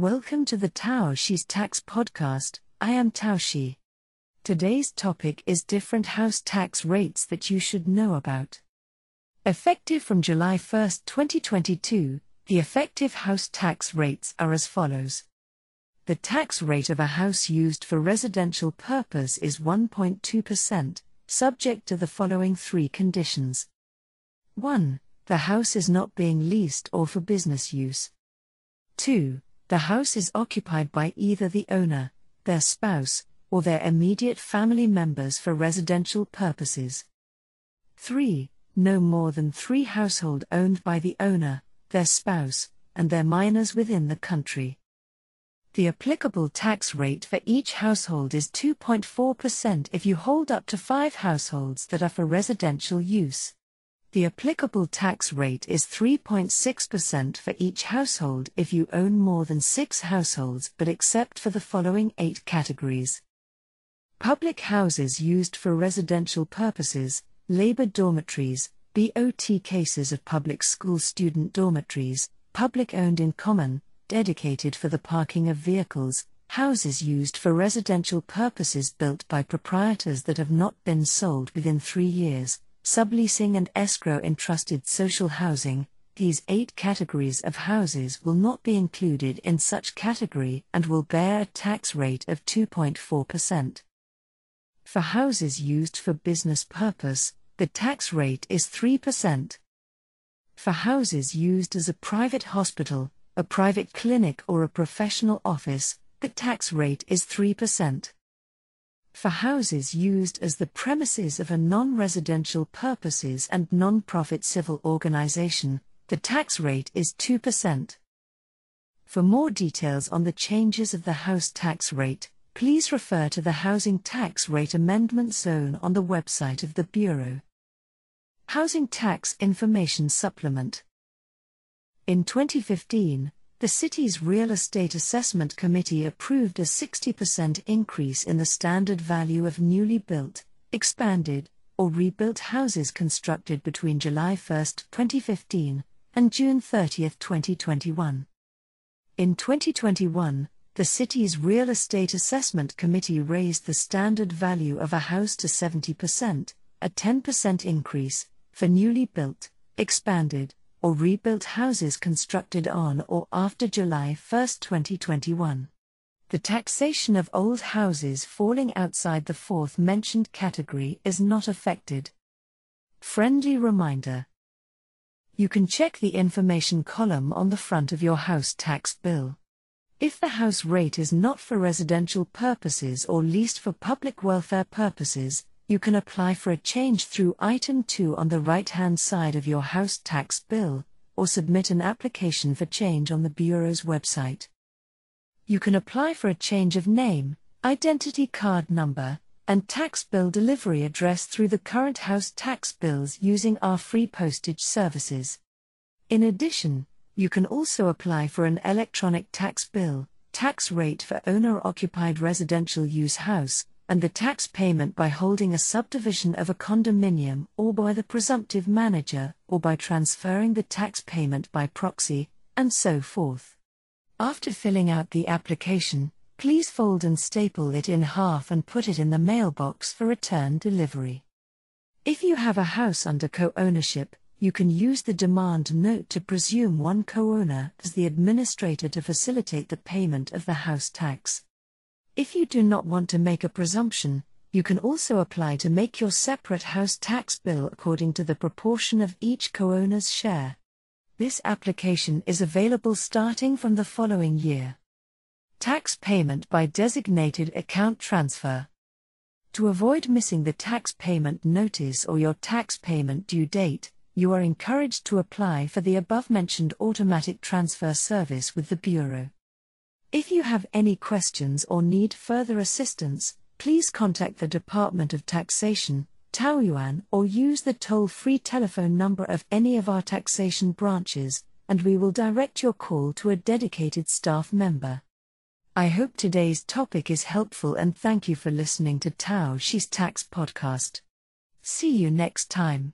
Welcome to the Tao Tax Podcast. I am Tao Shi. Today's topic is different house tax rates that you should know about. Effective from July 1, 2022, the effective house tax rates are as follows. The tax rate of a house used for residential purpose is 1.2%, subject to the following three conditions. 1. The house is not being leased or for business use. 2 the house is occupied by either the owner, their spouse, or their immediate family members for residential purposes. 3. No more than three household owned by the owner, their spouse, and their minors within the country. The applicable tax rate for each household is 2.4% if you hold up to five households that are for residential use. The applicable tax rate is 3.6% for each household if you own more than six households, but except for the following eight categories. Public houses used for residential purposes, labor dormitories, BOT cases of public school student dormitories, public owned in common, dedicated for the parking of vehicles, houses used for residential purposes built by proprietors that have not been sold within three years subleasing and escrow entrusted social housing, these eight categories of houses will not be included in such category and will bear a tax rate of 2.4%. For houses used for business purpose, the tax rate is 3%. For houses used as a private hospital, a private clinic, or a professional office, the tax rate is 3% for houses used as the premises of a non residential purposes and non profit civil organization, the tax rate is 2%. For more details on the changes of the house tax rate, please refer to the Housing Tax Rate Amendment Zone on the website of the Bureau. Housing Tax Information Supplement In 2015, the city's Real Estate Assessment Committee approved a 60% increase in the standard value of newly built, expanded, or rebuilt houses constructed between July 1, 2015, and June 30, 2021. In 2021, the city's Real Estate Assessment Committee raised the standard value of a house to 70%, a 10% increase, for newly built, expanded, or rebuilt houses constructed on or after July 1, 2021. The taxation of old houses falling outside the fourth mentioned category is not affected. Friendly reminder You can check the information column on the front of your house tax bill. If the house rate is not for residential purposes or leased for public welfare purposes, you can apply for a change through item 2 on the right hand side of your house tax bill, or submit an application for change on the Bureau's website. You can apply for a change of name, identity card number, and tax bill delivery address through the current house tax bills using our free postage services. In addition, you can also apply for an electronic tax bill, tax rate for owner occupied residential use house, and the tax payment by holding a subdivision of a condominium or by the presumptive manager or by transferring the tax payment by proxy, and so forth. After filling out the application, please fold and staple it in half and put it in the mailbox for return delivery. If you have a house under co ownership, you can use the demand note to presume one co owner as the administrator to facilitate the payment of the house tax. If you do not want to make a presumption, you can also apply to make your separate house tax bill according to the proportion of each co owner's share. This application is available starting from the following year. Tax payment by designated account transfer. To avoid missing the tax payment notice or your tax payment due date, you are encouraged to apply for the above mentioned automatic transfer service with the Bureau. If you have any questions or need further assistance, please contact the Department of Taxation, Taoyuan, or use the toll free telephone number of any of our taxation branches, and we will direct your call to a dedicated staff member. I hope today's topic is helpful and thank you for listening to Tao Shi's Tax Podcast. See you next time.